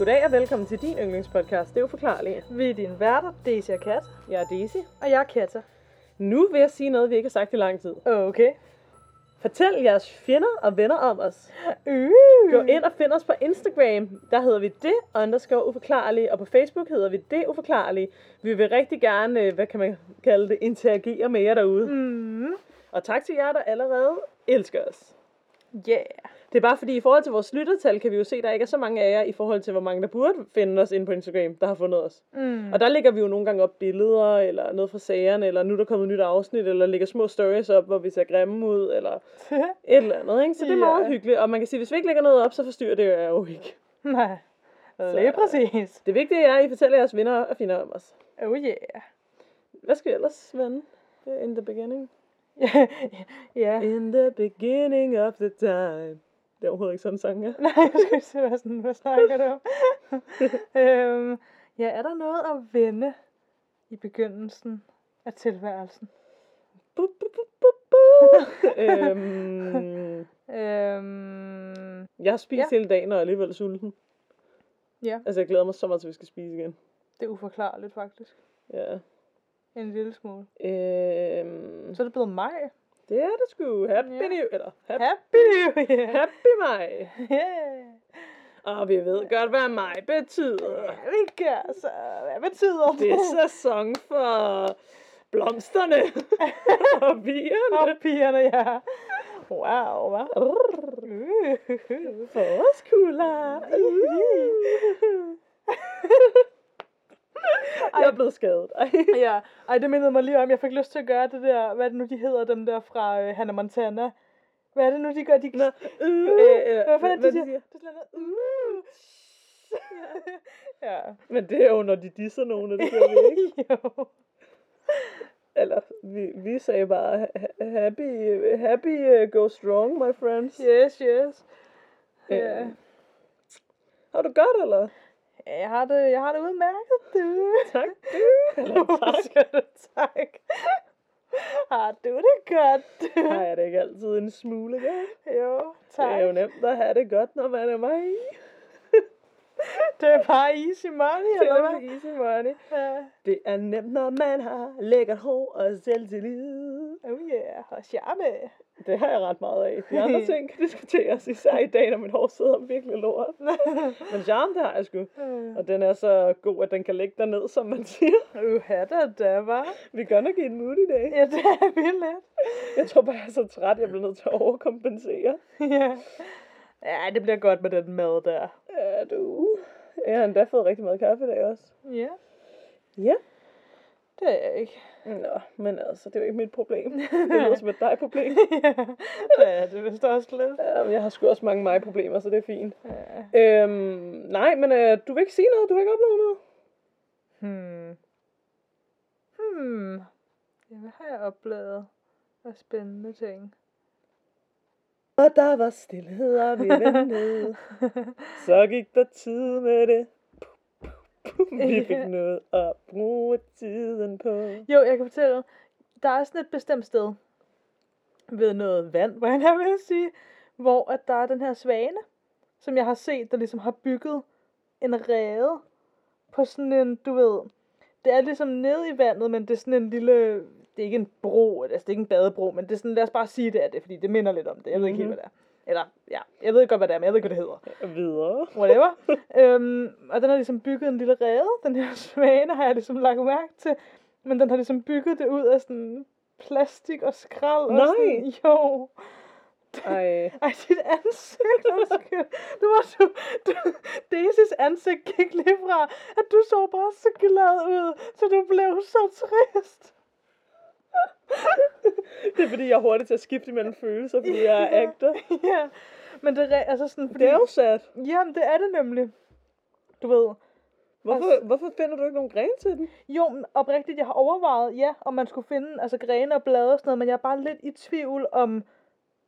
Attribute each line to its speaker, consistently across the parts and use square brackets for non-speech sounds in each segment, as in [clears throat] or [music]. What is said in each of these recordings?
Speaker 1: Goddag og velkommen til din yndlingspodcast, det er uforklarligt.
Speaker 2: Vi er dine værter, Daisy og Kat.
Speaker 1: Jeg er Daisy.
Speaker 2: Og jeg er Katta.
Speaker 1: Nu vil jeg sige noget, vi ikke har sagt i lang tid.
Speaker 2: Okay.
Speaker 1: Fortæl jeres fjender og venner om os.
Speaker 2: Uh.
Speaker 1: Gå ind og find os på Instagram. Der hedder vi det underscore uforklarlige, og på Facebook hedder vi det uforklarlige. Vi vil rigtig gerne, øh, hvad kan man kalde det, interagere med jer derude.
Speaker 2: Mm.
Speaker 1: Og tak til jer, der allerede elsker os.
Speaker 2: Yeah.
Speaker 1: Det er bare fordi, i forhold til vores lyttertal, kan vi jo se, at der ikke er så mange af jer, i forhold til, hvor mange der burde finde os inde på Instagram, der har fundet os.
Speaker 2: Mm.
Speaker 1: Og der lægger vi jo nogle gange op billeder, eller noget fra sagerne, eller nu er der kommet et nyt afsnit, eller lægger små stories op, hvor vi ser grimme ud, eller [laughs] et eller andet, ikke? Så det er meget hyggeligt. Og man kan sige, hvis vi ikke lægger noget op, så forstyrrer det jo ikke.
Speaker 2: Nej. Lige præcis.
Speaker 1: Det vigtige er, at I fortæller jeres venner og finder om os.
Speaker 2: Oh yeah.
Speaker 1: Hvad skal vi ellers vende? In the beginning. [laughs]
Speaker 2: ja.
Speaker 1: In the beginning of the time. Det er overhovedet ikke sådan en sang, ja. [laughs]
Speaker 2: Nej, jeg skal se, hvad, sådan, hvad snakker du om? [laughs] øhm, ja, er der noget at vende i begyndelsen af tilværelsen?
Speaker 1: Bu, bu, bu, bu, bu. [laughs] øhm,
Speaker 2: Øhm,
Speaker 1: jeg har spist
Speaker 2: Ja.
Speaker 1: hele dagen, og er alligevel sulten.
Speaker 2: ja,
Speaker 1: Altså, jeg glæder mig så meget til, at vi skal spise igen.
Speaker 2: det er uforklarligt faktisk.
Speaker 1: Ja.
Speaker 2: En lille smule.
Speaker 1: Øhm,
Speaker 2: Så er det blevet maj.
Speaker 1: Det er det sgu. Happy
Speaker 2: Ja.
Speaker 1: New Eller happy,
Speaker 2: Happy New Year!
Speaker 1: happy maj.
Speaker 2: Yeah. [laughs]
Speaker 1: Og vi ved godt, hvad maj betyder.
Speaker 2: Ja, vi gør så. Hvad betyder
Speaker 1: Det er sæson for blomsterne [laughs] og pigerne.
Speaker 2: Og pigerne, ja. Wow, hva? Uh.
Speaker 1: Forårskugler. Jeg er blevet skadet. [laughs] Ej.
Speaker 2: ja, ej, det mindede mig lige om, jeg fik lyst til at gøre det der, hvad er det nu, de hedder, dem der fra uh, Hannah Montana. Hvad er det nu, de gør? De...
Speaker 1: Nå, [laughs] øh,
Speaker 2: Uh,
Speaker 1: øh, øh,
Speaker 2: hvad fanden er de siger? Det er sådan noget, uh. [laughs] ja.
Speaker 1: Men det er jo, når de disser nogen, og det gør vi ikke.
Speaker 2: jo.
Speaker 1: Eller, vi, vi sagde bare, "Ha- happy, happy uh, go strong, my friends.
Speaker 2: Yes, yes. Ja.
Speaker 1: Øh, Har du godt, eller?
Speaker 2: Jeg har det, jeg har det udmærket, du.
Speaker 1: Tak, du. [laughs] Eller tak.
Speaker 2: skal du tak? Har du det godt, du?
Speaker 1: Har jeg det ikke altid en smule godt?
Speaker 2: Jo,
Speaker 1: Det
Speaker 2: tak.
Speaker 1: er jo nemt at have det godt, når man er mig.
Speaker 2: Det er bare easy money,
Speaker 1: Det
Speaker 2: eller
Speaker 1: er
Speaker 2: hvad?
Speaker 1: easy money.
Speaker 2: Ja.
Speaker 1: Det er nemt, når man har lækkert hår og selvtillid.
Speaker 2: Oh yeah, og charme.
Speaker 1: Det har jeg ret meget af. De andre [laughs] ting kan diskuteres, især i dag, når mit hår sidder virkelig lort. [laughs] Men charme, det har jeg sgu. Og den er så god, at den kan lægge ned, som man siger.
Speaker 2: Uha, da da, var.
Speaker 1: Vi gør nok i en mood i dag.
Speaker 2: Ja, det er vildt.
Speaker 1: Jeg tror bare, jeg er så træt, jeg bliver nødt til at overkompensere.
Speaker 2: ja. Ja, det bliver godt med den mad der.
Speaker 1: Ja, du. Jeg har endda fået rigtig meget kaffe i dag også.
Speaker 2: Ja,
Speaker 1: Ja.
Speaker 2: det er jeg ikke.
Speaker 1: Nå, men altså, det er jo ikke mit problem. [laughs] Det lyder som et dig-problem.
Speaker 2: ja, det er vist også lidt.
Speaker 1: Ja, jeg har sgu også mange mig-problemer, så det er fint.
Speaker 2: Ja.
Speaker 1: Øhm, nej, men øh, du vil ikke sige noget? Du har ikke oplevet noget?
Speaker 2: Hmm. Hmm. Ja, hvad har jeg oplevet af spændende ting?
Speaker 1: Og der var stillhed, og vi ventede. [laughs] Så gik der tid med det. Vi [laughs] fik noget at bruge tiden på.
Speaker 2: Jo, jeg kan fortælle, der er sådan et bestemt sted ved noget vand, hvor jeg vil sige, hvor at der er den her svane, som jeg har set, der ligesom har bygget en rede på sådan en, du ved, det er ligesom nede i vandet, men det er sådan en lille, det er ikke en bro, altså det er ikke en badebro, men det er sådan, lad os bare sige det er det, fordi det minder lidt om det, jeg ved ikke helt,
Speaker 1: Mhm.
Speaker 2: hvad det er. Eller, ja, jeg ved ikke godt, hvad det er, men jeg ved ikke, hvad det hedder
Speaker 1: Videre.
Speaker 2: whatever. øhm, og den har ligesom bygget en lille rede. Den her svane har jeg ligesom lagt mærke til. Men den har ligesom bygget det ud af sådan plastik og skrald. Og
Speaker 1: Nej.
Speaker 2: sådan, jo.
Speaker 1: Ej, [laughs]
Speaker 2: Ej, dit ansigt, undskyld. Det var du, du Daisys ansigt gik lige fra, at du så bare så glad ud, så du blev så trist. [laughs]
Speaker 1: det er fordi, jeg er hurtig til at skifte mellem følelser, fordi jeg er actor. [laughs]
Speaker 2: ja, men det er altså sådan, fordi...
Speaker 1: Det er jo sad.
Speaker 2: Jamen, det er det nemlig. Du ved,
Speaker 1: Hvorfor, hvorfor finder du ikke nogen gren til den?
Speaker 2: Jo, men oprigtigt, jeg har overvejet, ja, om man skulle finde altså, grene og blade og sådan noget, men jeg er bare lidt i tvivl om,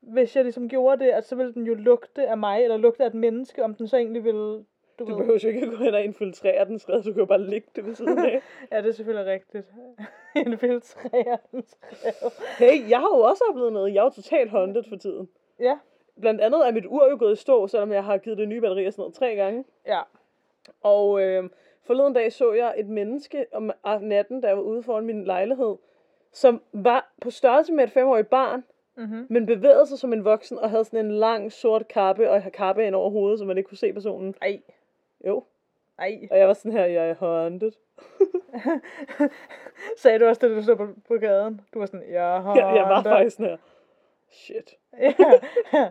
Speaker 2: hvis jeg ligesom gjorde det, at så ville den jo lugte af mig, eller lugte af et menneske, om den så egentlig ville, du,
Speaker 1: Du behøver jo ikke at gå hen og infiltrere den skred, du kan jo bare ligge det ved siden af. [laughs]
Speaker 2: Ja, det er selvfølgelig rigtigt. [laughs] Infiltrere den skrev.
Speaker 1: Hey, jeg har jo også oplevet noget. Jeg er jo totalt håndtet for tiden.
Speaker 2: Ja,
Speaker 1: Blandt andet er mit ur jo gået i stå, selvom jeg har givet det nye batterier sådan noget tre gange.
Speaker 2: ja.
Speaker 1: Og øh, forleden dag så jeg et menneske om natten, der var ude foran min lejlighed, som var på størrelse med et femårigt barn,
Speaker 2: Mm-hmm.
Speaker 1: men bevægede sig som en voksen og havde sådan en lang sort kappe og kappe ind over hovedet, så man ikke kunne se personen.
Speaker 2: Ej,
Speaker 1: Jo,
Speaker 2: ej.
Speaker 1: og jeg var sådan her, jeg er haunted. [laughs]
Speaker 2: Sagde du også, da du så på, på gaden? Du var sådan, jeg [laughs] har...
Speaker 1: Jeg, jeg var faktisk sådan her. Shit.
Speaker 2: Ja. [laughs]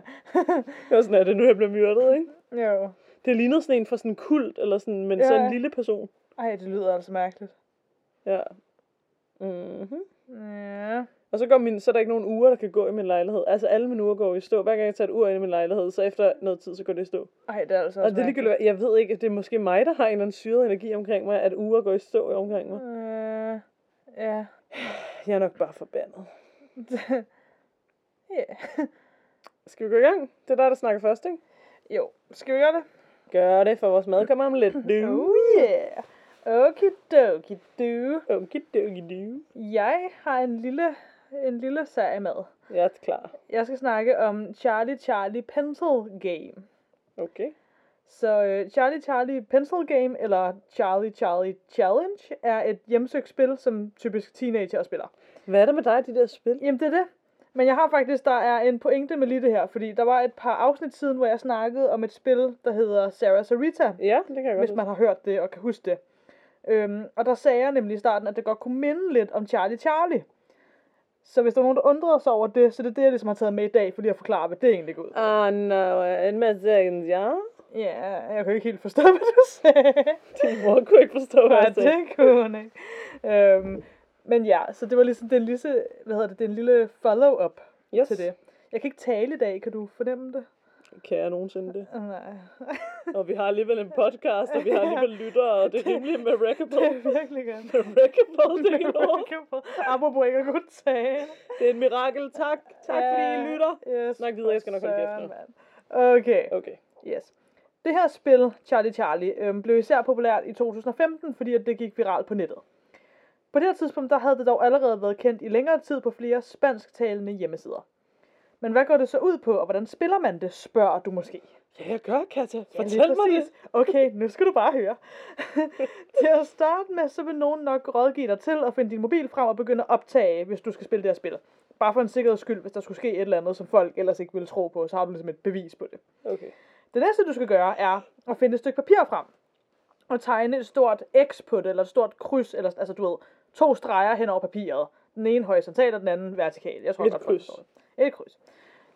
Speaker 1: Jeg var sådan her, det er nu, jeg bliver myrdet, ikke?
Speaker 2: jo.
Speaker 1: Det lignede sådan en fra sådan en kult, eller sådan, men
Speaker 2: Ja.
Speaker 1: så en lille person.
Speaker 2: Ej, det lyder altså mærkeligt.
Speaker 1: Ja. Mm-hmm.
Speaker 2: Ja.
Speaker 1: Og så, går min, så er der ikke nogen uger, der kan gå i min lejlighed. Altså alle mine uger går i stå. Hver gang jeg tager et ur ind i min lejlighed, så efter noget tid, så går det i stå.
Speaker 2: Ej, det er altså
Speaker 1: Og det ligegyldigt, jeg ved ikke, det er måske mig, der har en eller anden syret energi omkring mig, at uger går i stå omkring mig.
Speaker 2: Øh, ja. [sighs]
Speaker 1: Jeg er nok bare forbandet. [laughs]
Speaker 2: ja.
Speaker 1: Skal vi gå i gang? Det er dig, der snakker først, ikke?
Speaker 2: Jo, skal vi gøre det?
Speaker 1: Gør det, for vores mad kommer om lidt. Du. [laughs]
Speaker 2: Oh yeah. Okidoki du.
Speaker 1: Okidoki du.
Speaker 2: Jeg har en lille, en lille serie med.
Speaker 1: Jeg er klar.
Speaker 2: Jeg skal snakke om Charlie Charlie Pencil Game.
Speaker 1: Okay.
Speaker 2: Så uh, Charlie Charlie Pencil Game, eller Charlie Charlie Challenge, er et hjemsøgt spil, som typisk teenager spiller.
Speaker 1: Hvad er der med dig, de der spil?
Speaker 2: Jamen, det er det. Men jeg har faktisk, der er en pointe med lige det her, fordi der var et par afsnit siden, hvor jeg snakkede om et spil, der hedder Sarah Sarita,
Speaker 1: Ja, det kan jeg godt
Speaker 2: hvis man har hørt det og kan huske det. Øhm, og der sagde jeg nemlig i starten, at det godt kunne minde lidt om Charlie Charlie. Så hvis der er nogen, der undrede sig over det, så det er det, jeg ligesom har taget med i dag, for lige at forklare, hvad det egentlig går ud. på.
Speaker 1: Ah, no, en masse ja.
Speaker 2: Ja, jeg kan ikke helt forstå, [laughs] hvad du sagde.
Speaker 1: Din mor kunne ikke forstå, hvad jeg sagde.
Speaker 2: det kunne hun ikke. Øhm, men ja, så det var ligesom den lille, hvad hedder det, den lille follow-up
Speaker 1: Yes.
Speaker 2: til det. Jeg kan ikke tale i dag, kan du fornemme det?
Speaker 1: Kan jeg nogensinde det?
Speaker 2: Nej. [laughs]
Speaker 1: Og vi har alligevel en podcast, og vi har alligevel lyttere, og det er rimelig med
Speaker 2: det er virkelig godt.
Speaker 1: Wreckable, det er ikke ord.
Speaker 2: Apropos ikke at kunne tale.
Speaker 1: Det er et mirakel. Tak. Tak fordi I lytter.
Speaker 2: Yes,
Speaker 1: Snak videre, jeg skal nok holde kæft nu.
Speaker 2: Okay,
Speaker 1: Okay.
Speaker 2: yes. Det her spil, Charlie Charlie, øhm, blev især populært i 2015, fordi at det gik viralt på nettet. På det her tidspunkt, der havde det dog allerede været kendt i længere tid på flere spansktalende hjemmesider. Men hvad går det så ud på, og hvordan spiller man det, spørger du måske.
Speaker 1: Ja, jeg gør, Katja.
Speaker 2: Ja,
Speaker 1: Fortæl
Speaker 2: lige
Speaker 1: mig det.
Speaker 2: Okay, nu skal du bare høre. [laughs] til at starte med, så vil nogen nok rådgive dig til at finde din mobil frem og begynde at optage, hvis du skal spille det her spil. Bare for en sikkerheds skyld, hvis der skulle ske et eller andet, som folk ellers ikke ville tro på, så har du ligesom et bevis på det.
Speaker 1: Okay.
Speaker 2: Det næste, du skal gøre, er at finde et stykke papir frem. Og tegne et stort X på det, eller et stort kryds, eller altså du ved, to streger hen over papiret. Den ene horisontalt, og den anden vertikal. Jeg tror
Speaker 1: Et kryds.
Speaker 2: det. Et kryds.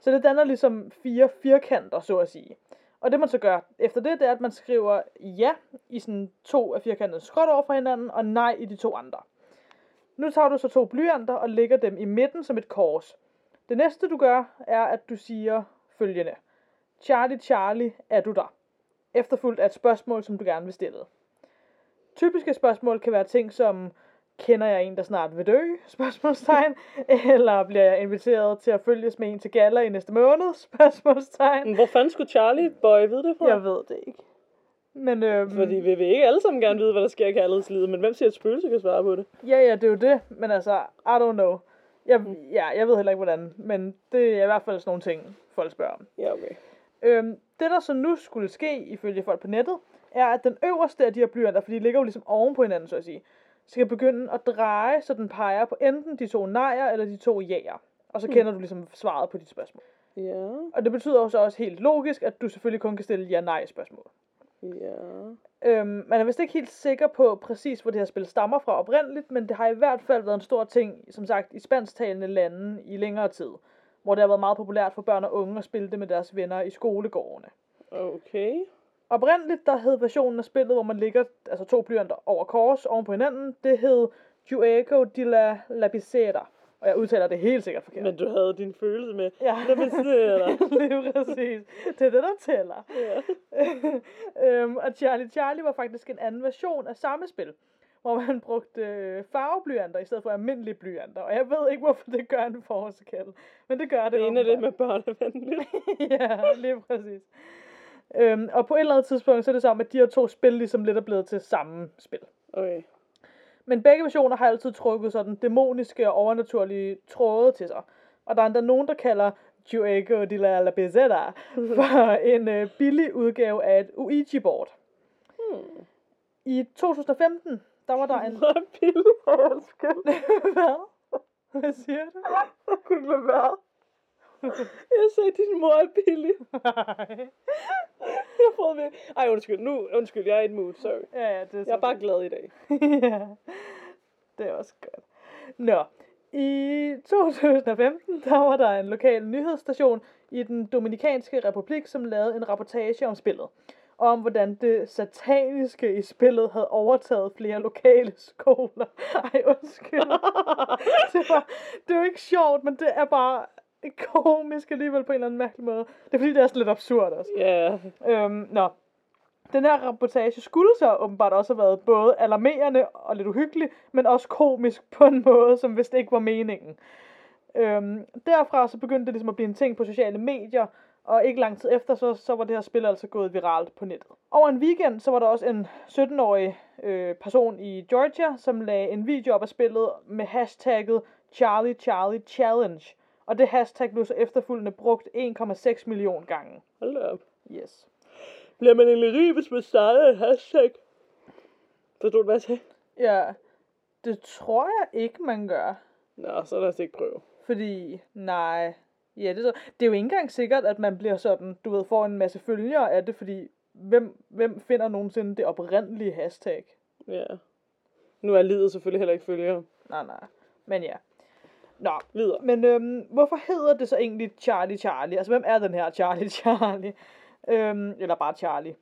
Speaker 2: Så det danner ligesom fire firkanter, så at sige. Og det man så gør efter det, det er, at man skriver ja i sådan to af firkanterne skråt over for hinanden, og nej i de to andre. Nu tager du så to blyanter og lægger dem i midten som et kors. Det næste du gør, er at du siger følgende. Charlie, Charlie, er du der? Efterfuldt af et spørgsmål, som du gerne vil stille. Typiske spørgsmål kan være ting som, kender jeg en, der snart vil dø? [laughs] Spørgsmålstegn. Eller bliver jeg inviteret til at følges med en til gala i næste måned? [laughs] Spørgsmålstegn.
Speaker 1: Hvor fanden skulle Charlie Boy vide det fra?
Speaker 2: Jeg ved det ikke. Men øhm,
Speaker 1: Fordi vi vil ikke alle sammen gerne vide, hvad der sker i kærlighedslivet, men hvem siger, at spøgelse kan svare på det?
Speaker 2: ja, ja, det er jo det. Men altså, I don't know. Jeg, ja, jeg ved heller ikke, hvordan. Men det er i hvert fald sådan nogle ting, folk spørger om.
Speaker 1: Ja, okay.
Speaker 2: Øhm, det, der så nu skulle ske, ifølge folk på nettet, er, at den øverste af de her blyanter, for de ligger jo ligesom oven på hinanden, så at sige, skal begynde at dreje, så den peger på enten de to nejer eller de to jaer. Og så
Speaker 1: Hmm.
Speaker 2: kender du ligesom svaret på dit spørgsmål.
Speaker 1: Ja,
Speaker 2: Og det betyder jo så også helt logisk, at du selvfølgelig kun kan stille ja-nej-spørgsmål.
Speaker 1: ja.
Speaker 2: Øhm, man er vist ikke helt sikker på præcis, hvor det her spil stammer fra oprindeligt, men det har i hvert fald været en stor ting, som sagt, i spansktalende lande i længere tid, hvor det har været meget populært for børn og unge at spille det med deres venner i skolegårdene.
Speaker 1: Okay.
Speaker 2: Oprindeligt, der hed versionen af spillet, hvor man ligger altså to blyanter over kors oven på hinanden, det hed Juego de la Lapicera. Og jeg udtaler det helt sikkert forkert.
Speaker 1: Men du havde din følelse med.
Speaker 2: Ja.
Speaker 1: Dig. [laughs]
Speaker 2: Lige præcis. Det er det, der tæller.
Speaker 1: Ja. [laughs]
Speaker 2: øhm, og Charlie Charlie var faktisk en anden version af samme spil, hvor man brugte øh, farveblyanter i stedet for almindelige blyanter. Og jeg ved ikke, hvorfor det gør en forskel. Men det gør det.
Speaker 1: Det ene er det med børnevenligt. [laughs]
Speaker 2: ja, lige præcis. Øhm, og på et eller andet tidspunkt, så er det som, at de her to spil ligesom lidt er blevet til samme spil.
Speaker 1: Okay.
Speaker 2: Men begge versioner har altid trukket sådan dæmoniske og overnaturlige tråde til sig. Og der er endda nogen, der kalder Juego de la Lapizeta [laughs] for en øh, billig udgave af et Ouija-board.
Speaker 1: Mm.
Speaker 2: I 2015, der var der en... [laughs]
Speaker 1: Møgpille, undskyld. [laughs]
Speaker 2: Hvad? Hvad siger du?
Speaker 1: Jeg kunne ikke lade være. [laughs] Jeg sagde, din mor er billig. [laughs] Jeg får ved. Ej, undskyld. Nu, undskyld, jeg er i et mood, sorry.
Speaker 2: Ja, ja, det er
Speaker 1: Jeg er bare glad i dag. [laughs]
Speaker 2: ja, det er også godt. Nå, i 2015, der var der en lokal nyhedsstation i den Dominikanske Republik, som lavede en rapportage om spillet. Om hvordan det sataniske i spillet havde overtaget flere lokale skoler. Ej, undskyld. Det, var, det er jo ikke sjovt, men det er bare [laughs] komisk alligevel på en eller anden mærkelig måde. Det er fordi, det er sådan lidt absurd også.
Speaker 1: Ja.
Speaker 2: Øhm, nå. Den her rapportage skulle så åbenbart også have været både alarmerende og lidt uhyggelig, men også komisk på en måde, som vist ikke var meningen. Øhm, derfra så begyndte det ligesom at blive en ting på sociale medier, og ikke lang tid efter, så, så var det her spil altså gået viralt på nettet. Over en weekend, så var der også en 17-årig øh, person i Georgia, som lagde en video op af spillet med hashtagget Charlie Charlie Challenge. Og det hashtag blev så efterfølgende brugt 1,6 million gange.
Speaker 1: Hold op.
Speaker 2: Yes.
Speaker 1: Bliver man egentlig rig, hvis man starter et hashtag? Forstod du, hvad jeg sagde?
Speaker 2: Ja, det tror jeg ikke, man gør.
Speaker 1: Nå, så lad os ikke prøve.
Speaker 2: Fordi, nej, ja, det er, det er jo ikke engang sikkert, at man bliver sådan, du ved, får en masse følgere af det, fordi hvem, hvem finder nogensinde det oprindelige hashtag?
Speaker 1: Ja. Nu er livet selvfølgelig heller ikke følgere.
Speaker 2: Nej, nej. Men ja. Nå,
Speaker 1: Videre.
Speaker 2: men øhm, hvorfor hedder det så egentlig Charlie Charlie? Altså, hvem er den her Charlie Charlie? Øhm, eller bare Charlie.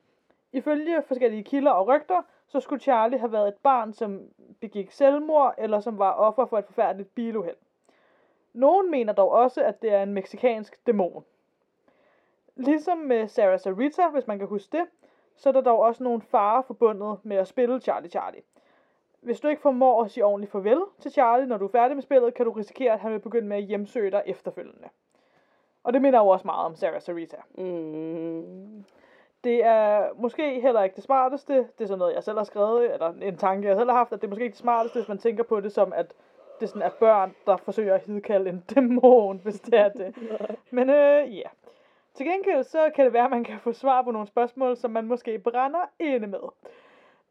Speaker 2: Ifølge forskellige kilder og rygter, så skulle Charlie have været et barn, som begik selvmord, eller som var offer for et forfærdeligt biluheld. Nogen mener dog også, at det er en meksikansk dæmon. Ligesom med Sarah Sarita, hvis man kan huske det, så er der dog også nogle farer forbundet med at spille Charlie Charlie. Hvis du ikke formår at sige ordentligt farvel til Charlie, når du er færdig med spillet, kan du risikere, at han vil begynde med at hjemsøge dig efterfølgende. Og det minder jo også meget om Sarah Sarita.
Speaker 1: Mm.
Speaker 2: Det er måske heller ikke det smarteste. Det er sådan noget, jeg selv har skrevet, eller en tanke, jeg selv har haft, at det er måske ikke det smarteste, hvis man tænker på det som, at det sådan er børn, der forsøger at hidkalde en dæmon, hvis det er det. [laughs] Men øh, ja. Til gengæld så kan det være, at man kan få svar på nogle spørgsmål, som man måske brænder inde med.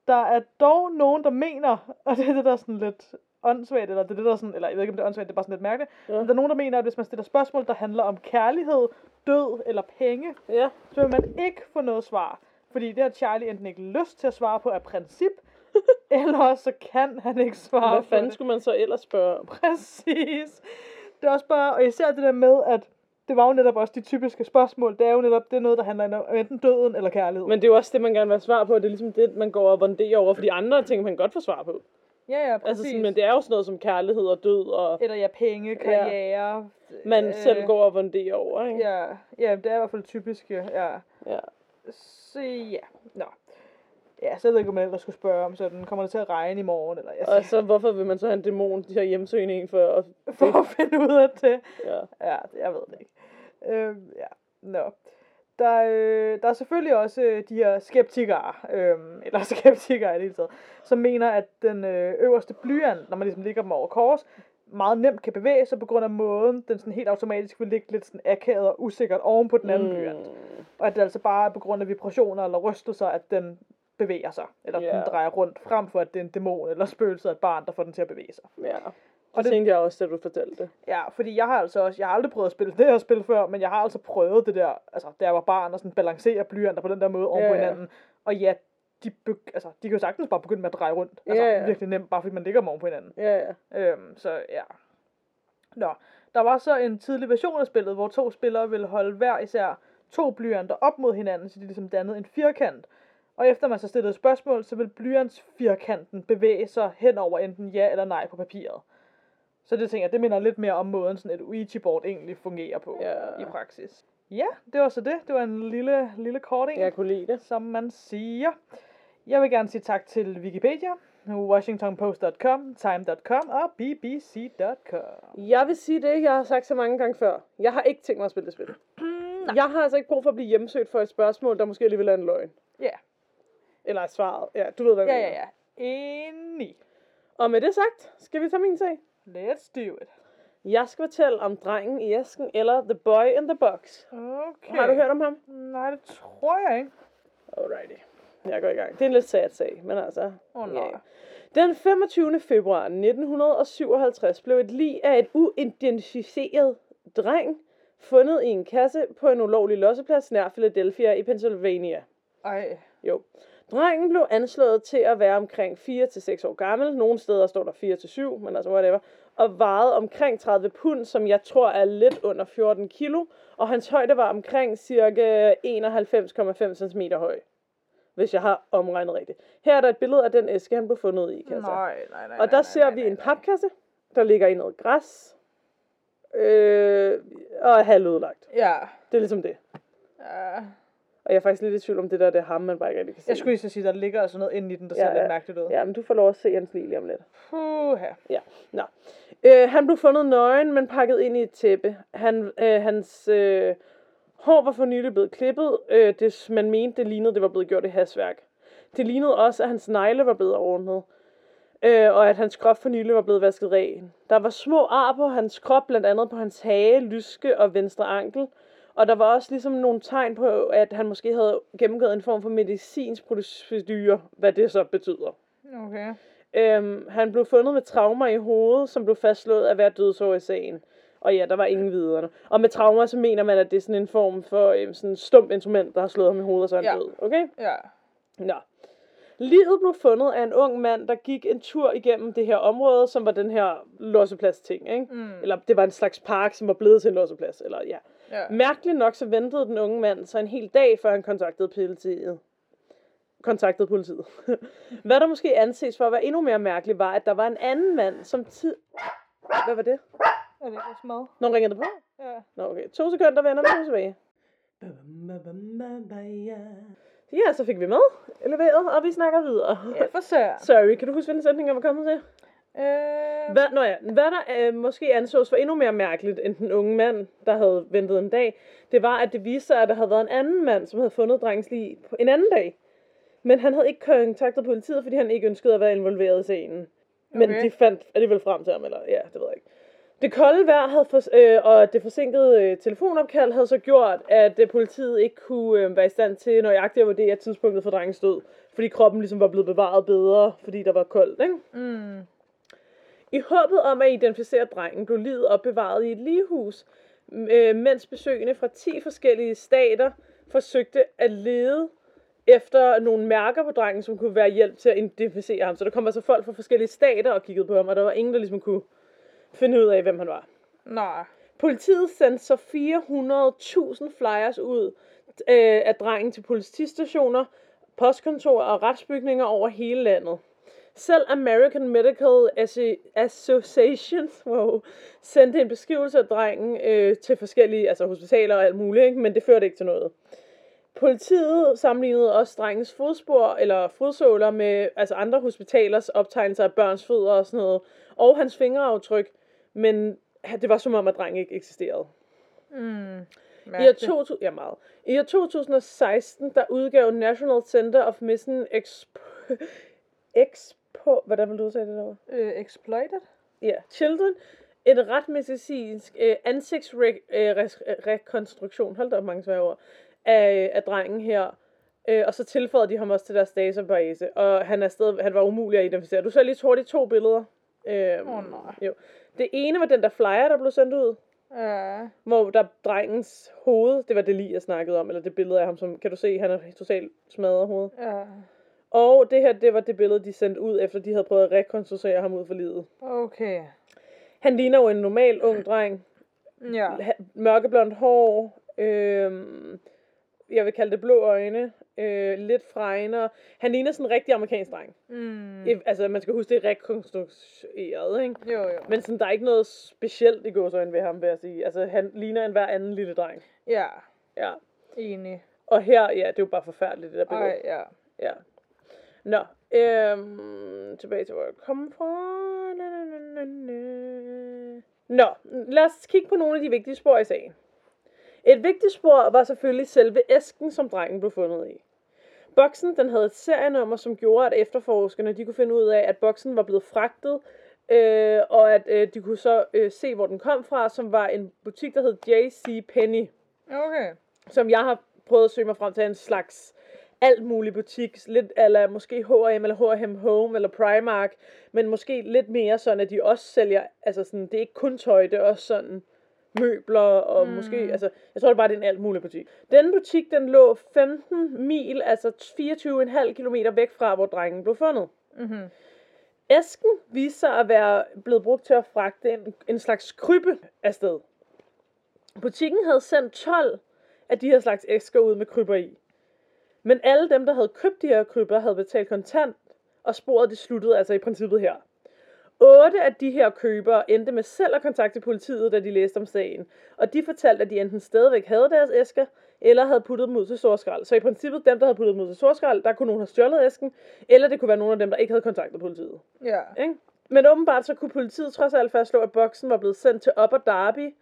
Speaker 2: Der er dog nogen, der mener, [laughs] og det er det, der er sådan lidt åndssvagt, eller det er det, der er sådan, eller jeg ved ikke, om det er åndssvagt, det er bare sådan lidt mærkeligt.
Speaker 1: Ja.
Speaker 2: Men der er nogen, der mener, at hvis man stiller spørgsmål, der handler om kærlighed, død eller penge,
Speaker 1: Ja.
Speaker 2: så vil man ikke få noget svar. Fordi det har Charlie enten ikke lyst til at svare på af princip, [laughs] eller også så kan han ikke svare
Speaker 1: Hvad fanden skulle man så ellers spørge om?
Speaker 2: Præcis. Det er også bare, og især det der med, at det var jo netop også de typiske spørgsmål. Det er jo netop det er noget, der handler om enten døden eller kærlighed.
Speaker 1: Men det er jo også det, man gerne vil have svar på. Det er ligesom det, man går og vurderer over. For de andre ting, man godt få svar på.
Speaker 2: ja, ja, præcis.
Speaker 1: Altså sådan, men det er jo sådan noget som kærlighed og død, og
Speaker 2: Eller ja, penge, karriere.
Speaker 1: man
Speaker 2: øh,
Speaker 1: selv går og vurderer over, ikke?
Speaker 2: Ja, ja, det er i hvert fald typisk, ja.
Speaker 1: ja.
Speaker 2: Så ja, nå. Ja, så jeg ved ikke, om man ellers skulle spørge om sådan, kommer det til at regne i morgen? Eller, jeg
Speaker 1: Og så hvorfor vil man så have en dæmon, de har hjemsøgende en for at...
Speaker 2: for at finde ud af det.
Speaker 1: Ja.
Speaker 2: Ja, det- jeg ved det ikke. Øh, ja, nå. Der, øh, der er selvfølgelig også øh, de her skeptikere, øh, [laughs] eller skeptikere i det hele taget, som mener, at den øh, øverste blyant, når man ligesom ligger dem over kors, meget nemt kan bevæge sig på grund af måden, den sådan helt automatisk vil ligge lidt sådan akavet og usikkert oven på den anden mm. blyant. Og at det altså bare er på grund af vibrationer eller rystelser, at den bevæger sig, eller yeah. Den drejer rundt, frem for at det er en dæmon eller spøgelse af et barn, der får den til at bevæge sig.
Speaker 1: Ja.
Speaker 2: Og det-
Speaker 1: det tænkte jeg også, da du fortalte det.
Speaker 2: Ja, fordi jeg har altså også, jeg har aldrig prøvet at spille det her spil før, men jeg har altså prøvet det der, altså da jeg var barn, og sådan balancere blyanter på den der måde oven på
Speaker 1: Ja, ja.
Speaker 2: hinanden. Og ja, de, be, altså, de kan jo sagtens bare begynde med at dreje rundt. Altså
Speaker 1: Ja, ja.
Speaker 2: virkelig nemt, bare fordi man ligger dem oven på hinanden.
Speaker 1: Ja, ja.
Speaker 2: Øhm, så ja. Nå, der var så en tidlig version af spillet, hvor to spillere ville holde hver især to blyanter op mod hinanden, så de ligesom dannede en firkant. Og efter man så stillede et spørgsmål, så vil blyantsfirkanten bevæge sig hen over enten ja eller nej på papiret. Så det tænker jeg, det minder lidt mere om måden, sådan et Ouija-board egentlig fungerer på
Speaker 1: Ja.
Speaker 2: i praksis. Ja, det var så det. Det var en lille, lille korting
Speaker 1: Jeg kunne lide det.
Speaker 2: som man siger. Jeg vil gerne sige tak til Wikipedia, WashingtonPost.com, Time.com og BBC.com.
Speaker 1: Jeg vil sige det, jeg har sagt så mange gange før. Jeg har ikke tænkt mig at spille det spil. [clears throat] Jeg har altså ikke brug for at blive hjemsøgt for et spørgsmål, der måske alligevel er en løgn.
Speaker 2: Ja,
Speaker 1: Eller er svaret. Ja, du ved, hvad jeg
Speaker 2: ja, ja,
Speaker 1: mener.
Speaker 2: ja. Enig.
Speaker 1: Og med det sagt, skal vi tage min sag.
Speaker 2: Let's do it.
Speaker 1: Jeg skal fortælle om drengen i æsken, eller The Boy in the Box.
Speaker 2: Okay.
Speaker 1: Har du hørt om ham?
Speaker 2: Nej, det tror jeg ikke.
Speaker 1: Alrighty. jeg går i gang. Det er en lidt sad sag, men altså...
Speaker 2: Åh, nej.
Speaker 1: Den 25. februar 1957 blev et lig af et uidentificeret dreng fundet i en kasse på en ulovlig losseplads nær Philadelphia i Pennsylvania.
Speaker 2: Ej.
Speaker 1: Jo. Drengen blev anslået til at være omkring 4-6 år gammel. Nogle steder står der 4-7, men altså whatever. Og vejede omkring 30 pund, som jeg tror er lidt under 14 kilo. Og hans højde var omkring cirka 91,5 cm høj. Hvis jeg har omregnet rigtigt. Her er der et billede af den æske, han blev fundet i, kan jeg.
Speaker 2: Nej, nej, nej.
Speaker 1: Og der
Speaker 2: nej,
Speaker 1: ser
Speaker 2: nej,
Speaker 1: vi
Speaker 2: nej,
Speaker 1: en
Speaker 2: nej.
Speaker 1: papkasse, der ligger i noget græs. Øh, og er halvødelagt.
Speaker 2: Ja.
Speaker 1: Det er ligesom det.
Speaker 2: ja.
Speaker 1: Og jeg er faktisk lidt i tvivl om det der, det er ham, man bare ikke rigtig kan se.
Speaker 2: Jeg skulle lige så sige, der ligger altså noget inde i den, der
Speaker 1: Ja,
Speaker 2: ser
Speaker 1: ja.
Speaker 2: lidt mærkeligt ud.
Speaker 1: Ja, men du får lov at se hans lige lige om lidt.
Speaker 2: Puha.
Speaker 1: Ja, nå. Øh, han blev fundet nøgen, men pakket ind i et tæppe. Han, øh, hans øh, hår var for nylig blevet klippet. Øh, det, man mente, det lignede, det var blevet gjort i hasværk. Det lignede også, at hans negle var blevet ordnet. Øh, og at hans krop for nylig var blevet vasket ren. Der var små ar på hans krop, blandt andet på hans hage, lyske og venstre ankel. Og der var også ligesom nogle tegn på, at han måske havde gennemgået en form for medicinsk procedure, hvad det så betyder.
Speaker 2: Okay.
Speaker 1: Øhm, han blev fundet med traumer i hovedet, som blev fastslået at være dødsår i sagen. Og ja, der var ingen videre. Og med traumer, så mener man, at det er sådan en form for øhm, sådan en stump instrument, der har slået ham i hovedet, og så er han
Speaker 2: Ja.
Speaker 1: død. Okay?
Speaker 2: Ja.
Speaker 1: Nå. Livet blev fundet af en ung mand, der gik en tur igennem det her område, som var den her losseplads ting, ikke?
Speaker 2: Mm.
Speaker 1: Eller det var en slags park, som var blevet til en losseplads, eller ja.
Speaker 2: Ja.
Speaker 1: Mærkeligt nok, så ventede den unge mand så en hel dag, før han kontaktede politiet. Kontaktede politiet. [laughs] Hvad der måske anses for at være endnu mere mærkeligt, var, at der var en anden mand, som tid... Hvad var det?
Speaker 2: Er det ikke smad?
Speaker 1: Nogen ringede på?
Speaker 2: Ja.
Speaker 1: Nå, okay. To sekunder, venner, vi er tilbage. Ja, så fik vi med leveret, og vi snakker videre.
Speaker 2: Ja, for sør.
Speaker 1: Sorry, kan du huske, hvilken sætning jeg var kommet til?
Speaker 2: Øh,
Speaker 1: Hvad, nå ja, hvad der øh, måske ansås for endnu mere mærkeligt end den unge mand, der havde ventet en dag, det var, at det viste sig, at der havde været en anden mand, som havde fundet drengens lig på en anden dag. Men han havde ikke kontaktet politiet, fordi han ikke ønskede at være involveret i scenen. Men
Speaker 2: Okay.
Speaker 1: de fandt alligevel frem til ham, eller ja, det ved jeg ikke. Det kolde vejr havde for, øh, og det forsinkede øh, telefonopkald havde så gjort, at øh, politiet ikke kunne øh, være i stand til nøjagtigt at vurdere tidspunktet for drengens død. Fordi kroppen ligesom var blevet bevaret bedre, fordi der var koldt, ikke?
Speaker 2: mm.
Speaker 1: I håbet om at identificere drengen blev livet opbevaret i et ligehus, øh, mens besøgende fra 10 forskellige stater forsøgte at lede efter nogle mærker på drengen, som kunne være hjælp til at identificere ham. Så der kom altså folk fra forskellige stater og kiggede på ham, og der var ingen, der ligesom kunne finde ud af, hvem han var.
Speaker 2: Nej.
Speaker 1: Politiet sendte så 400.000 flyers ud øh, af drengen til politistationer, postkontorer og retsbygninger over hele landet. Selv American Medical Association wow, sendte en beskrivelse af drengen øh, til forskellige altså hospitaler og alt muligt, ikke? men det førte ikke til noget. Politiet sammenlignede også drengens fodspor eller fodsåler med altså andre hospitalers optegnelser af børns fødder og sådan noget, og hans fingeraftryk, men det var som om, at drengen ikke eksisterede.
Speaker 2: Mm.
Speaker 1: I år. 2000, ja, meget. I år 2016, der udgav National Center of Missing Expo... Expo... Hvordan vil du sige det der?
Speaker 2: Øh, exploited?
Speaker 1: Ja, Children. Et ret medicinsk øh, ansigtsrekonstruktion, hold da op mange svære ord, af, af drengen her. Øh, og så tilføjede de ham også til deres database, og han, er stadig, han var umulig at identificere. Du ser lige hurtigt to billeder. Øh,
Speaker 2: Åh, nej.
Speaker 1: Jo. Det ene var den der flyer, der blev sendt ud,
Speaker 2: Ja.
Speaker 1: hvor der drengens hoved, det var det lige, jeg snakkede om, eller det billede af ham, som, kan du se, han er totalt smadret hoved.
Speaker 2: Ja.
Speaker 1: Og det her, det var det billede, de sendte ud, efter de havde prøvet at rekonstruere ham ud for livet.
Speaker 2: Okay.
Speaker 1: Han ligner jo en normal ung dreng.
Speaker 2: Ja.
Speaker 1: Mørkeblondt hår, øhm, jeg vil kalde det blå øjne, øh, lidt fregner. Han ligner sådan en rigtig amerikansk dreng.
Speaker 2: Mm.
Speaker 1: Mm. Altså, man skal huske, det er rekonstrueret, ikke?
Speaker 2: Jo, jo.
Speaker 1: Men sådan, der er ikke noget specielt i gåsøjne ved ham, vil jeg sige. Altså, han ligner en hver anden lille dreng.
Speaker 2: Ja.
Speaker 1: Ja.
Speaker 2: Enig.
Speaker 1: Og her, ja, det er jo bare forfærdeligt, det der billede.
Speaker 2: Ej, ja.
Speaker 1: Ja. Nå, øhm, tilbage til, hvor jeg kom fra. Na, na, na, na. Nå, lad os kigge på nogle af de vigtige spor i sagen. Et vigtigt spor var selvfølgelig selve æsken, som drengen blev fundet i. Boksen den havde et serienummer, som gjorde, at efterforskerne de kunne finde ud af, at boksen var blevet fragtet, øh, og at øh, de kunne så øh, se, hvor den kom fra, som var en butik, der hed J.C. Penney
Speaker 2: Okay.
Speaker 1: som jeg har prøvet at søge mig frem til, en slags alt muligt butik, lidt eller måske H&M eller H&M Home eller Primark, men måske lidt mere sådan, at de også sælger, altså sådan, det er ikke kun tøj, det er også sådan møbler og mm. måske, altså, jeg tror det bare, det er en alt mulig butik. Den butik, den lå 15 mil, altså 24,5 km væk fra, hvor drengen blev fundet.
Speaker 2: Mhm.
Speaker 1: Æsken viste sig at være blevet brugt til at fragte en, en slags krybbe afsted. Butikken havde sendt 12 af de her slags æsker ud med krybber i. Men alle dem, der havde købt de her krybber, havde betalt kontant, og sporet det sluttede altså i princippet her. Otte af de her købere endte med selv at kontakte politiet, da de læste om sagen. Og de fortalte, at de enten stadigvæk havde deres æsker, eller havde puttet dem ud til storskrald. Så i princippet, dem, der havde puttet dem ud til storskrald, der kunne nogen have stjålet æsken, eller det kunne være nogle af dem, der ikke havde kontaktet politiet.
Speaker 2: Ja.
Speaker 1: Ikke? Men åbenbart så kunne politiet trods alt fastslå, at boksen var blevet sendt til Upper Derby,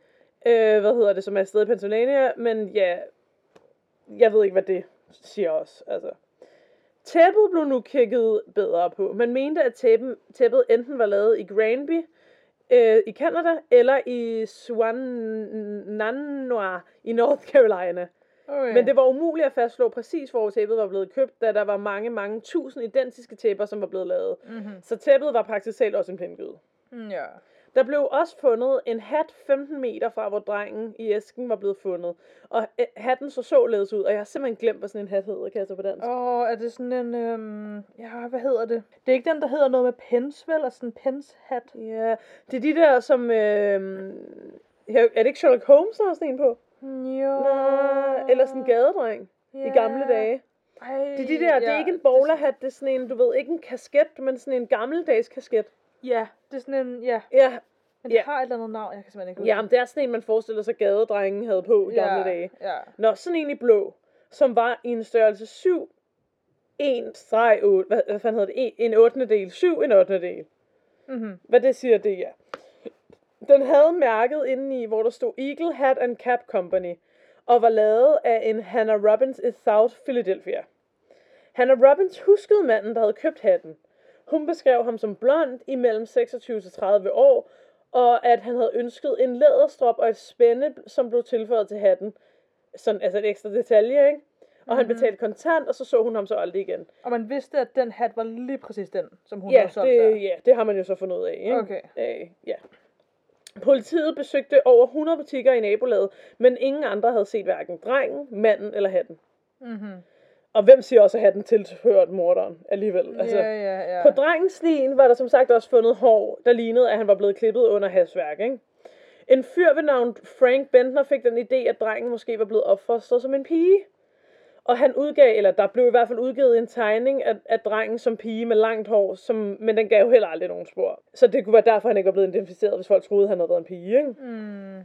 Speaker 1: øh, hvad hedder det, som er et sted i Pennsylvania, men ja, jeg ved ikke, hvad det siger også. Altså. Tæppet blev nu kigget bedre på. Man mente, at tæppen, tæppet enten var lavet i Granby øh, i Canada, eller i Swannanoa i North Carolina.
Speaker 2: Okay.
Speaker 1: Men det var umuligt at fastslå præcis, hvor tæppet var blevet købt, da der var mange, mange tusind identiske tæpper, som var blevet lavet.
Speaker 2: Mm-hmm.
Speaker 1: Så tæppet var praktisk talt også en pindgyde.
Speaker 2: Ja.
Speaker 1: Der blev også fundet en hat 15 meter fra, hvor drengen i æsken var blevet fundet. Og øh, hatten så således ud, og jeg har simpelthen glemt, hvad sådan en hat hedder, så på dansk.
Speaker 2: Åh, oh, er det sådan en, øhm, ja, hvad hedder det? Det er ikke den, der hedder noget med pens, vel? Altså en pens-hat.
Speaker 1: Ja, det er de der, som... Øh, er det ikke Sherlock Holmes, der har sådan en på?
Speaker 2: Jo.
Speaker 1: Nej, eller sådan en gadedreng i gamle dage.
Speaker 2: Ej,
Speaker 1: Det er de der, det er ikke en bowlerhat, det er sådan en, du ved, ikke en kasket, men sådan en gammeldags kasket.
Speaker 2: Ja, det er sådan en, ja.
Speaker 1: Ja,
Speaker 2: Men det
Speaker 1: Ja.
Speaker 2: har et eller andet navn, jeg kan simpelthen ikke huske.
Speaker 1: ja men det er sådan en, man forestiller sig gadedrengen havde på i gamle dage.
Speaker 2: Ja.
Speaker 1: Nå, sådan en i blå, som var i en størrelse 7, 1 streg 8, hvad, hvad fanden hedder det, en, en 8. del, 7, en 8. del.
Speaker 2: Mm-hmm.
Speaker 1: Hvad det siger, det ja. Den havde mærket indeni, hvor der stod Eagle Hat and Cap Company, og var lavet af en Hannah Robbins i South Philadelphia. Hannah Robbins huskede manden, der havde købt hatten. Hun beskrev ham som blond i mellem 26 til 30 år, og at han havde ønsket en læderstrop og et spænde, som blev tilføjet til hatten. Sådan, altså et ekstra detalje, ikke? Og han
Speaker 2: Mhm.
Speaker 1: betalte kontant, og så så hun ham så aldrig igen.
Speaker 2: Og man vidste, at den hat var lige præcis den, som hun
Speaker 1: Ja
Speaker 2: havde solgt der.
Speaker 1: det, ja, det har man jo så fundet ud af. Ikke?
Speaker 2: Okay.
Speaker 1: Øh, ja. Politiet besøgte over 100 butikker i nabolaget, men ingen andre havde set hverken drengen, manden eller hatten.
Speaker 2: Mm-hmm.
Speaker 1: Og hvem siger også, at hatten tilhørt morderen alligevel? Altså,
Speaker 2: Ja, ja, ja.
Speaker 1: På drengens stien var der som sagt også fundet hår, der lignede, at han var blevet klippet under hasværk. Ikke? En fyr ved navn Frank Bentner fik den idé, at drengen måske var blevet opfostret som en pige. Og han udgav, eller der blev i hvert fald udgivet en tegning af, af drengen som pige med langt hår, som, men den gav jo heller aldrig nogen spor. Så det kunne være derfor, han ikke var blevet identificeret, hvis folk troede, han havde været en pige. Ikke?
Speaker 2: Mm.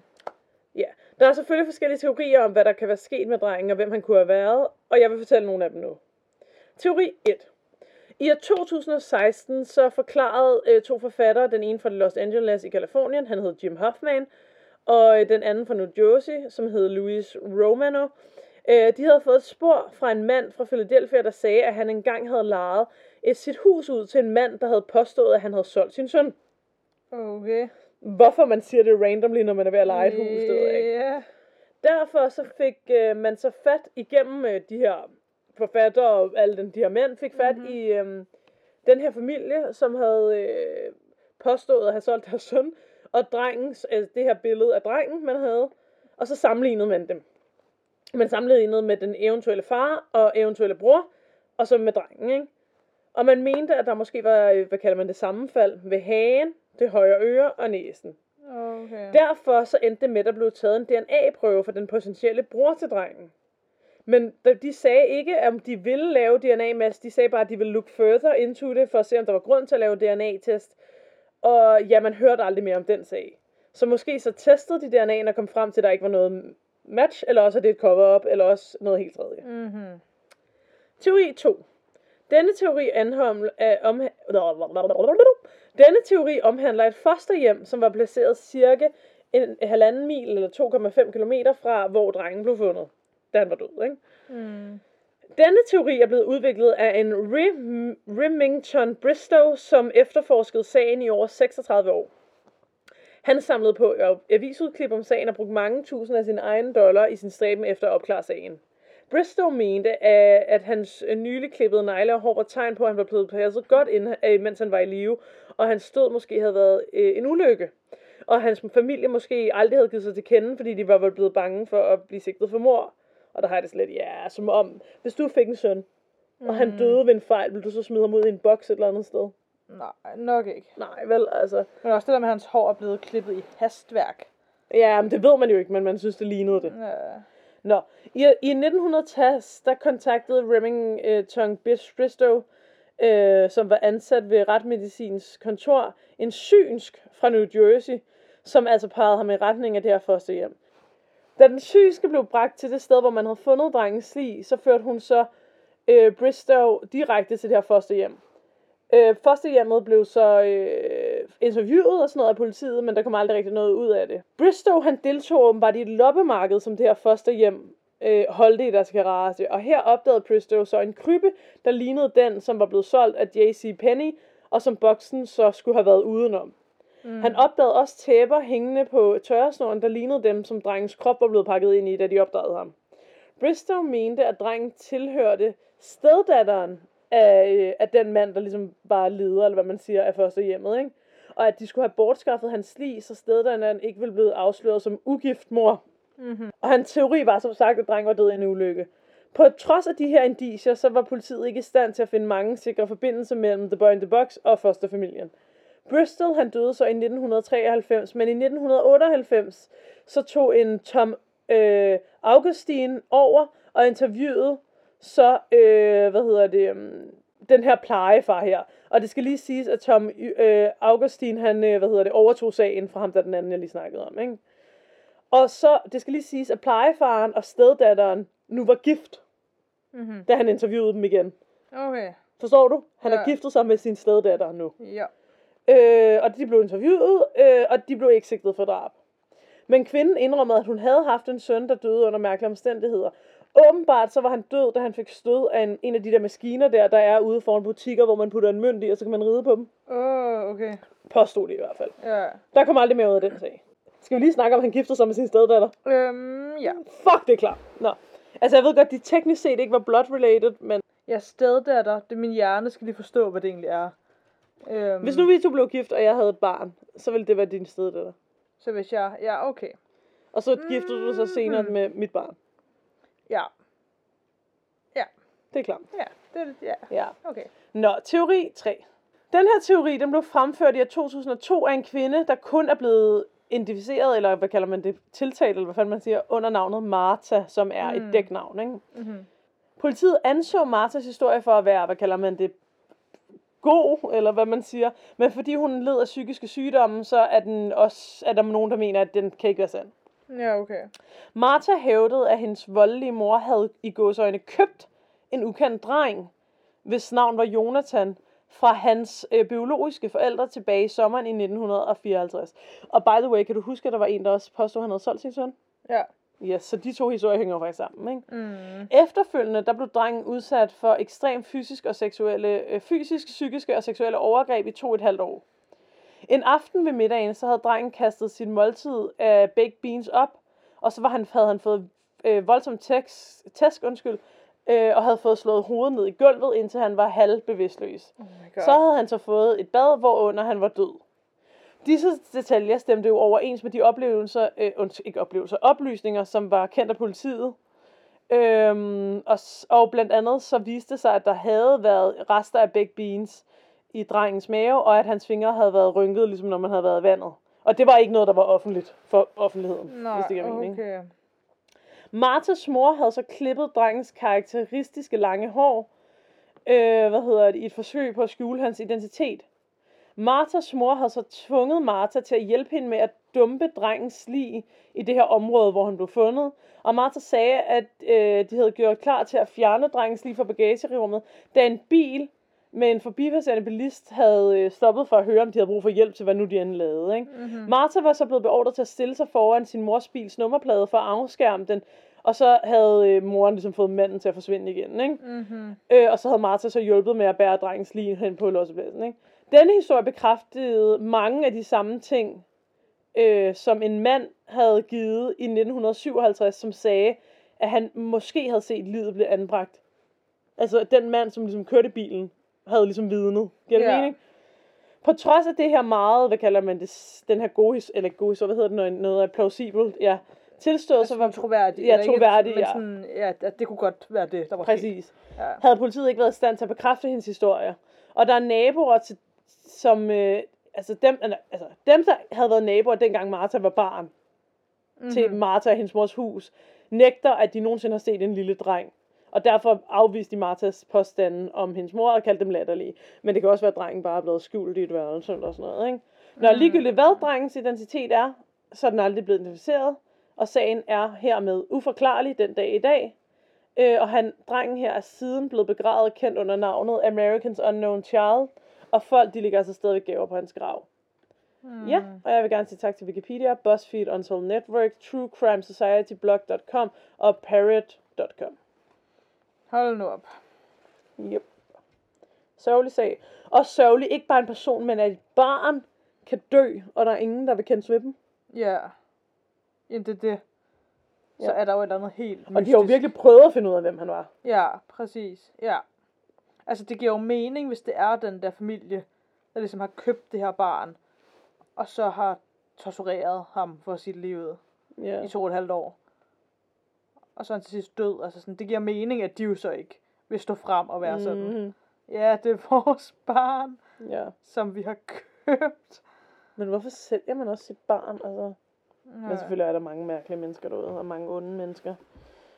Speaker 1: Ja, der er selvfølgelig forskellige teorier om, hvad der kan være sket med drengen, og hvem han kunne have været, og jeg vil fortælle nogle af dem nu. Teori 1. I år 2016 så forklarede øh, to forfattere, den ene fra Los Angeles i Kalifornien, han hed Jim Hoffman, og øh, den anden fra New Jersey, som hed Louis Romano, øh, de havde fået et spor fra en mand fra Philadelphia, der sagde, at han engang havde lejet et sit hus ud til en mand, der havde påstået, at han havde solgt sin søn.
Speaker 2: Okay.
Speaker 1: Hvorfor man siger det randomly, når man er ved at lege et hus, det ved jeg ikke. Derfor så fik øh, man så fat igennem øh, de her forfattere og alle den, de her mænd, fik fat mm-hmm. i øh, den her familie, som havde øh, påstået at have solgt deres søn, og drengens, altså det her billede af drengen, man havde, og så sammenlignede man dem. Man sammenlignede med den eventuelle far og eventuelle bror, og så med drengen, ikke? Og man mente, at der måske var, øh, hvad kalder man det, sammenfald ved hagen, det højre øre og næsen.
Speaker 2: Okay.
Speaker 1: Derfor så endte det med, at der blev taget en DNA-prøve for den potentielle bror til drengen. Men de- de sagde ikke, om de ville lave DNA-match. De sagde bare, at de ville look further into det, for at se, om der var grund til at lave DNA-test. Og ja, man hørte aldrig mere om den sag. Så måske så testede de DNA'en og kom frem til, at der ikke var noget match, eller også er det et cover-up, eller også noget helt tredje.
Speaker 2: Mm-hmm.
Speaker 1: Teori 2. Denne teori, anhom, øh, om, denne teori omhandler et fosterhjem, som var placeret cirka en halvanden mil eller 2,5 km fra, hvor drengen blev fundet, da han var død. Ikke?
Speaker 2: Mm.
Speaker 1: Denne teori er blevet udviklet af en Rim- Remington Bristow, som efterforskede sagen i over 36 år. Han samlede på avisudklip om sagen og brugte mange tusind af sine egne dollar i sin stræben efter at opklare sagen. Bristow mente, at, hans øh, nylig klippede negle og hår var tegn på, at han var blevet passet godt, ind, øh, mens han var i live, og hans død måske havde været øh, en ulykke. Og hans familie måske aldrig havde givet sig til kende, fordi de var vel blevet bange for at blive sigtet for mor. Og der har jeg det slet, ja, som om, hvis du fik en søn, mm. og han døde ved en fejl, ville du så smide ham ud i en boks et eller andet sted?
Speaker 2: Nej, nok ikke.
Speaker 1: Nej, vel, altså.
Speaker 2: Men også det der med, at hans hår er blevet klippet i hastværk.
Speaker 1: Ja, men det ved man jo ikke, men man synes, det lignede det.
Speaker 2: Ja.
Speaker 1: Nå, i, i 1960, der kontaktede Remington øh, Bristow, øh, som var ansat ved retmedicins kontor, en synsk fra New Jersey, som altså pegede ham i retning af det her fosterhjem. Da den synske blev bragt til det sted, hvor man havde fundet drengens lig, så førte hun så øh, Bristow direkte til det her hjem. Øh, fosterhjemmet blev så øh, interviewet og sådan noget af politiet, men der kom aldrig rigtig noget ud af det. Bristow han deltog åbenbart i et loppemarked, som det her fosterhjem øh, holdte i deres garage, og her opdagede Bristow så en krybbe, der lignede den, som var blevet solgt af J.C. Penney, og som boksen så skulle have været udenom. Mm. Han opdagede også tæpper hængende på tørresnoren, der lignede dem, som drengens krop var blevet pakket ind i, da de opdagede ham. Bristow mente, at drengen tilhørte steddatteren af, øh, af den mand, der ligesom var leder, eller hvad man siger, af første hjemmet, ikke? Og at de skulle have bortskaffet hans lig, så steddatteren ikke ville blive afsløret som ugift mor.
Speaker 2: Mm-hmm.
Speaker 1: Og hans teori var som sagt, at drengen var død i en ulykke. På trods af de her indicier, så var politiet ikke i stand til at finde mange sikre forbindelser mellem The Boy in the Box og fosterfamilien. Bristol han døde så i 1993, men i 1998 så tog en Tom øh, Augustin over og interviewede så, øh, hvad hedder det, um, den her plejefar her. Og det skal lige siges, at Tom øh, Augustin, han, øh, hvad hedder det, overtog sagen fra ham, der den anden, jeg lige snakkede om, ikke? Og så, det skal lige siges, at plejefaren og steddatteren nu var gift,
Speaker 2: Mm-hmm.
Speaker 1: da han interviewede dem igen.
Speaker 2: Okay.
Speaker 1: Forstår du? Han
Speaker 2: Ja.
Speaker 1: giftet sig med sin steddatter nu.
Speaker 2: Ja.
Speaker 1: Øh, og de blev interviewet, øh, og de blev ikke sigtet for drab. Men kvinden indrømmede, at hun havde haft en søn, der døde under mærkelige omstændigheder. Åbenbart så var han død, da han fik stød af en, en af de der maskiner der, der er ude foran butikker, hvor man putter en mønt i, og så kan man ride på dem.
Speaker 2: Åh, oh, okay.
Speaker 1: Påstod det i hvert fald.
Speaker 2: Ja.
Speaker 1: Der kom aldrig mere ud af den sag. Skal vi lige snakke om, at han giftede sig med sin steddatter?
Speaker 2: Øhm, ja.
Speaker 1: Fuck, det er klart. Nå. Altså, jeg ved godt, de teknisk set ikke var blood-related, men
Speaker 2: Jeg steddatter. Det min hjerne skal lige forstå, hvad det egentlig er. Øhm,
Speaker 1: hvis nu vi to blev gift, og jeg havde et barn, så ville det være din steddatter.
Speaker 2: Så hvis jeg... Ja, okay.
Speaker 1: Og så giftede du dig så senere
Speaker 2: Mhm.
Speaker 1: med mit barn.
Speaker 2: Ja.
Speaker 1: Det er klart.
Speaker 2: Ja. Det er det. Ja.
Speaker 1: Ja.
Speaker 2: Okay.
Speaker 1: Nå, teori 3. Den her teori, den blev fremført i år 2002 af en kvinde, der kun er blevet identificeret, eller hvad kalder man det, tiltalt, eller hvad fanden man siger, under navnet Martha, som er mm. Et dæknavn, ikke?
Speaker 2: Mm-hmm.
Speaker 1: Politiet anså Marthas historie for at være, hvad kalder man det, god, eller hvad man siger. Men fordi hun led af psykiske sygdomme, så er, den også, er der nogen, der mener, at den kan ikke være sand.
Speaker 2: Ja, okay.
Speaker 1: Martha hævdede, at hendes voldelige mor havde i gåsøjne købt en ukendt dreng, hvis navn var Jonathan, fra hans øh, biologiske forældre tilbage i sommeren i 1954. Og by the way, kan du huske, at der var en, der også påstod, at han havde solgt sin søn?
Speaker 2: Ja.
Speaker 1: Yes, så de to historier hænger faktisk sammen, ikke?
Speaker 2: Mm.
Speaker 1: Efterfølgende, der blev drengen udsat for ekstrem fysisk og seksuelle, øh, fysisk, psykiske og seksuelle overgreb i to og et halvt år. En aften ved middagen, så havde drengen kastet sin måltid af baked beans op, og så var han, havde han fået øh, voldsom tæsk, tæsk undskyld, øh, og havde fået slået hovedet ned i gulvet, indtil han var halvbevidstløs.
Speaker 2: Oh.
Speaker 1: Så havde han så fået et bad, hvorunder han var død. Disse detaljer stemte jo overens med de oplevelser, øh, unds- ikke oplevelser, oplysninger, som var kendt af politiet. Øhm, og, og blandt andet så viste det sig, at der havde været rester af baked beans i drengens mave, og at hans fingre havde været rynket, ligesom når man havde været i vandet. Og det var ikke noget, der var offentligt for offentligheden,
Speaker 2: Nej,
Speaker 1: hvis det giver mening.
Speaker 2: okay.
Speaker 1: Martas mor havde så klippet drengens karakteristiske lange hår, øh, hvad hedder det, i et forsøg på at skjule hans identitet. Martas mor havde så tvunget Martha til at hjælpe hende med at dumpe drengens lig i det her område, hvor han blev fundet. Og Martha sagde, at øh, de havde gjort klar til at fjerne drengens lig fra bagagerummet, da en bil med en forbipasserende bilist havde øh, stoppet for at høre, om de havde brug for hjælp til, hvad nu de end lavede. Ikke?
Speaker 2: Mm-hmm.
Speaker 1: Martha var så blevet beordret til at stille sig foran sin mors bils nummerplade for at afskærme den, og så havde øh, moren ligesom fået manden til at forsvinde igen, ikke?
Speaker 2: Mm-hmm.
Speaker 1: Øh, og så havde Martha så hjulpet med at bære drengens lige hen på lossepladsen, ikke? Denne historie bekræftede mange af de samme ting, øh, som en mand havde givet i 1957, som sagde, at han måske havde set livet blive anbragt. Altså, den mand, som ligesom kørte bilen, havde ligesom vidnet. Giver det
Speaker 2: Ja.
Speaker 1: mening? På trods af det her meget, hvad kalder man det, den her gode, eller gode, historie, hvad hedder det, når noget er plausibelt, ja, tilstået,
Speaker 2: Altså,
Speaker 1: så var
Speaker 2: troværdig.
Speaker 1: Ja, troværdig, ja.
Speaker 2: Sådan, ja, at det kunne godt være det, der var sket.
Speaker 1: Præcis.
Speaker 2: Ja.
Speaker 1: Havde politiet ikke været i stand til at bekræfte hendes historie. Og der er naboer, til, som... Øh, altså, dem, altså dem, der havde været naboer, dengang Martha var barn, mm-hmm. til Martha og hendes mors hus, nægter, at de nogensinde har set en lille dreng. Og derfor afviste de Marthas påstanden om hendes mor og kaldte dem latterlige. Men det kan også være, at drengen bare er blevet skjult i et værelse eller sådan noget. Ikke? Når ligegyldigt hvad drengens identitet er, så er den aldrig blevet identificeret. Og sagen er hermed uforklarlig den dag i dag. Øh, og han, drengen her er siden blevet begravet kendt under navnet Americans Unknown Child. Og folk, de ligger altså stadig gaver på hans grav. Mm. Ja, og jeg vil gerne sige tak til Wikipedia, BuzzFeed, Untold Network, True Crime Society, Blog.com og Parrot.com.
Speaker 2: Hold nu op.
Speaker 1: Yep. Sørgelig sag. Og sørgelig ikke bare en person, men at et barn kan dø, og der er ingen, der vil kendes ved dem.
Speaker 2: Ja. Jamen, det er det. Så
Speaker 1: Ja.
Speaker 2: er der jo et eller andet helt
Speaker 1: Og de har jo
Speaker 2: mystisk.
Speaker 1: virkelig prøvet at finde ud af, hvem han var.
Speaker 2: Ja, præcis. Ja. Altså, det giver jo mening, hvis det er den der familie, der ligesom har købt det her barn, og så har tortureret ham for sit liv
Speaker 1: Ja.
Speaker 2: i to og et halvt år. Og så er han til sidst død. Altså sådan, det giver mening, at de jo så ikke vil stå frem og være sådan.
Speaker 1: Mhm.
Speaker 2: Ja, det er vores barn,
Speaker 1: ja.
Speaker 2: som vi har købt.
Speaker 1: Men hvorfor sælger man også sit barn? Altså, Men
Speaker 2: Ja.
Speaker 1: selvfølgelig er der mange mærkelige mennesker derude, og mange onde mennesker.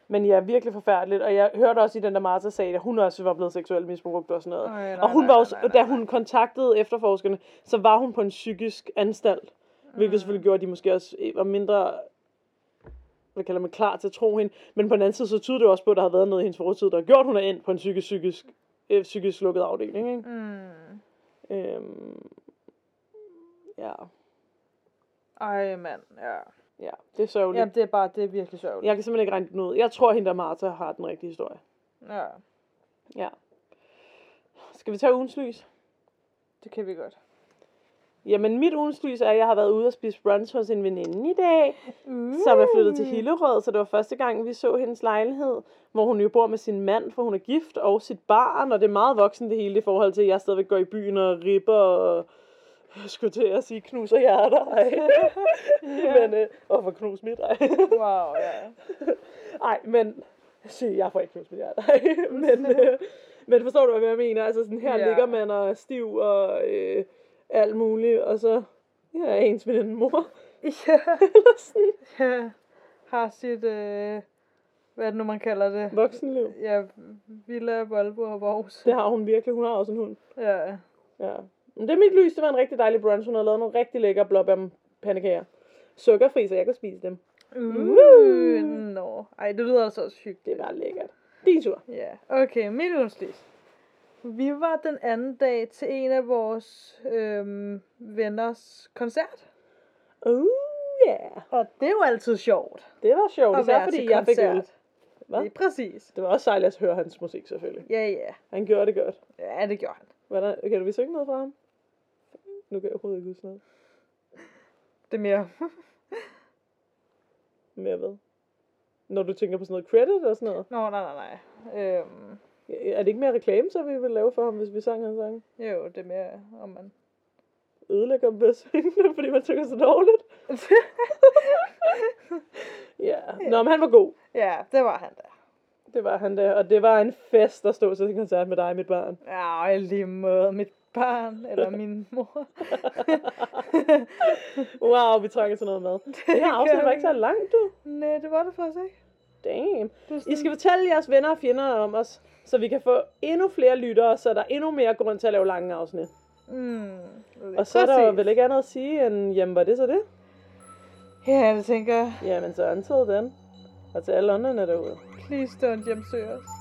Speaker 1: Men ja, virkelig forfærdeligt. Og jeg hørte også i den der Martha sag, at hun også var blevet seksuelt misbrugt og sådan noget.
Speaker 2: Ej, nej,
Speaker 1: og hun
Speaker 2: nej,
Speaker 1: var også,
Speaker 2: nej, nej,
Speaker 1: da
Speaker 2: nej.
Speaker 1: hun kontaktede efterforskerne, så var hun på en psykisk anstalt. Hvilket
Speaker 2: Mm.
Speaker 1: selvfølgelig gjorde, at de måske også var mindre hvad kalder man, klar til at tro hende. Men på den anden side, så tyder det også på, at der har været noget i hendes fortid, der har gjort, at hun er endt på en psykisk, psykisk, øh, psykisk lukket afdeling. Ikke?
Speaker 2: Mm.
Speaker 1: Øhm, ja,
Speaker 2: Ej, mand. Ja.
Speaker 1: ja, det er sørgeligt.
Speaker 2: Jamen, det er bare, det er virkelig sørgeligt.
Speaker 1: Jeg kan simpelthen ikke regne den ud. Jeg tror, hende der Martha har den rigtige historie.
Speaker 2: Ja,
Speaker 1: Ja. Skal vi tage ugens lys?
Speaker 2: det kan vi godt.
Speaker 1: Jamen, mit ugens lys er, at jeg har været ude og spise brunch hos en veninde i dag, uh. som er flyttet til Hillerød, så det var første gang, vi så hendes lejlighed, hvor hun jo bor med sin mand, for hun er gift, og sit barn, og det er meget voksen det hele i forhold til, at jeg stadigvæk går i byen og ripper og jeg skulle til at sige knuser hjerter. Ej. [laughs] men, øh, og for knus mit. Ej.
Speaker 2: Wow, ja.
Speaker 1: Ej, men... Se, jeg får ikke knust mit hjerte. Ej, men, øh, men forstår du, hvad jeg mener? Altså sådan, her
Speaker 2: Ja.
Speaker 1: ligger man og er stiv og øh, alt muligt, og så ja, er ens veninde mor. [laughs]
Speaker 2: Ja.
Speaker 1: Eller sådan.
Speaker 2: ja. Har sit, øh, hvad er det nu, man kalder det?
Speaker 1: Voksenliv.
Speaker 2: Ja, Villa, Volvo og Vors.
Speaker 1: Det har hun virkelig. Hun har også en hund.
Speaker 2: Ja.
Speaker 1: Ja. Men det er mit lys. Det var en rigtig dejlig brunch. Hun har lavet nogle rigtig lækre blåbærpandekager. Sukkerfri, så jeg kan spise dem.
Speaker 2: Uh, nå. Ej, det lyder altså også hyggeligt.
Speaker 1: Det var lækkert. Din tur.
Speaker 2: Ja, okay, mit udslis. Vi var den anden dag til en af vores øhm, venners koncert.
Speaker 1: Uh, yeah.
Speaker 2: Og det er jo altid sjovt.
Speaker 1: Det var sjovt.
Speaker 2: At
Speaker 1: Især fordi jeg fik øl. Hvad?
Speaker 2: Det er præcis.
Speaker 1: Det var også sejligt at høre hans musik, selvfølgelig.
Speaker 2: Ja, ja.
Speaker 1: Han gjorde det godt.
Speaker 2: Ja, det gjorde han.
Speaker 1: Hvad der, kan du vi synge noget fra ham? Nu kan jeg overhovedet ikke huske noget.
Speaker 2: Det er mere...
Speaker 1: Mere hvad? Når du tænker på sådan noget credit og sådan noget.
Speaker 2: Nå, nej, nej, nej. Øhm,
Speaker 1: Er det ikke mere reklame, så vi vil lave for ham, hvis vi sang hans sang?
Speaker 2: jo, det er mere, om man...
Speaker 1: Ødelægger ham ved at synge det, fordi man synger så dårligt. [laughs] Ja, Nå, men han var god.
Speaker 2: ja, det var han da.
Speaker 1: Det var han der, og det var en fest at stå til en koncert med dig, mit barn.
Speaker 2: Ja, og i lige måde mit barn, eller min mor. [laughs]
Speaker 1: Wow, vi trækker til noget mad. Det her afsnit var ikke så langt, du.
Speaker 2: Nej, det var det faktisk ikke.
Speaker 1: Damn. I skal fortælle jeres venner og fjender om os, så vi kan få endnu flere lyttere, så der er endnu mere grund til at lave lange afsnit.
Speaker 2: Mm,
Speaker 1: Og så er der jo vel ikke andet at sige, end, jamen var det så det?
Speaker 2: Ja, det tænker jeg.
Speaker 1: Jamen så until then. Og til alle andre derude.
Speaker 2: Please don't hjemsøge os.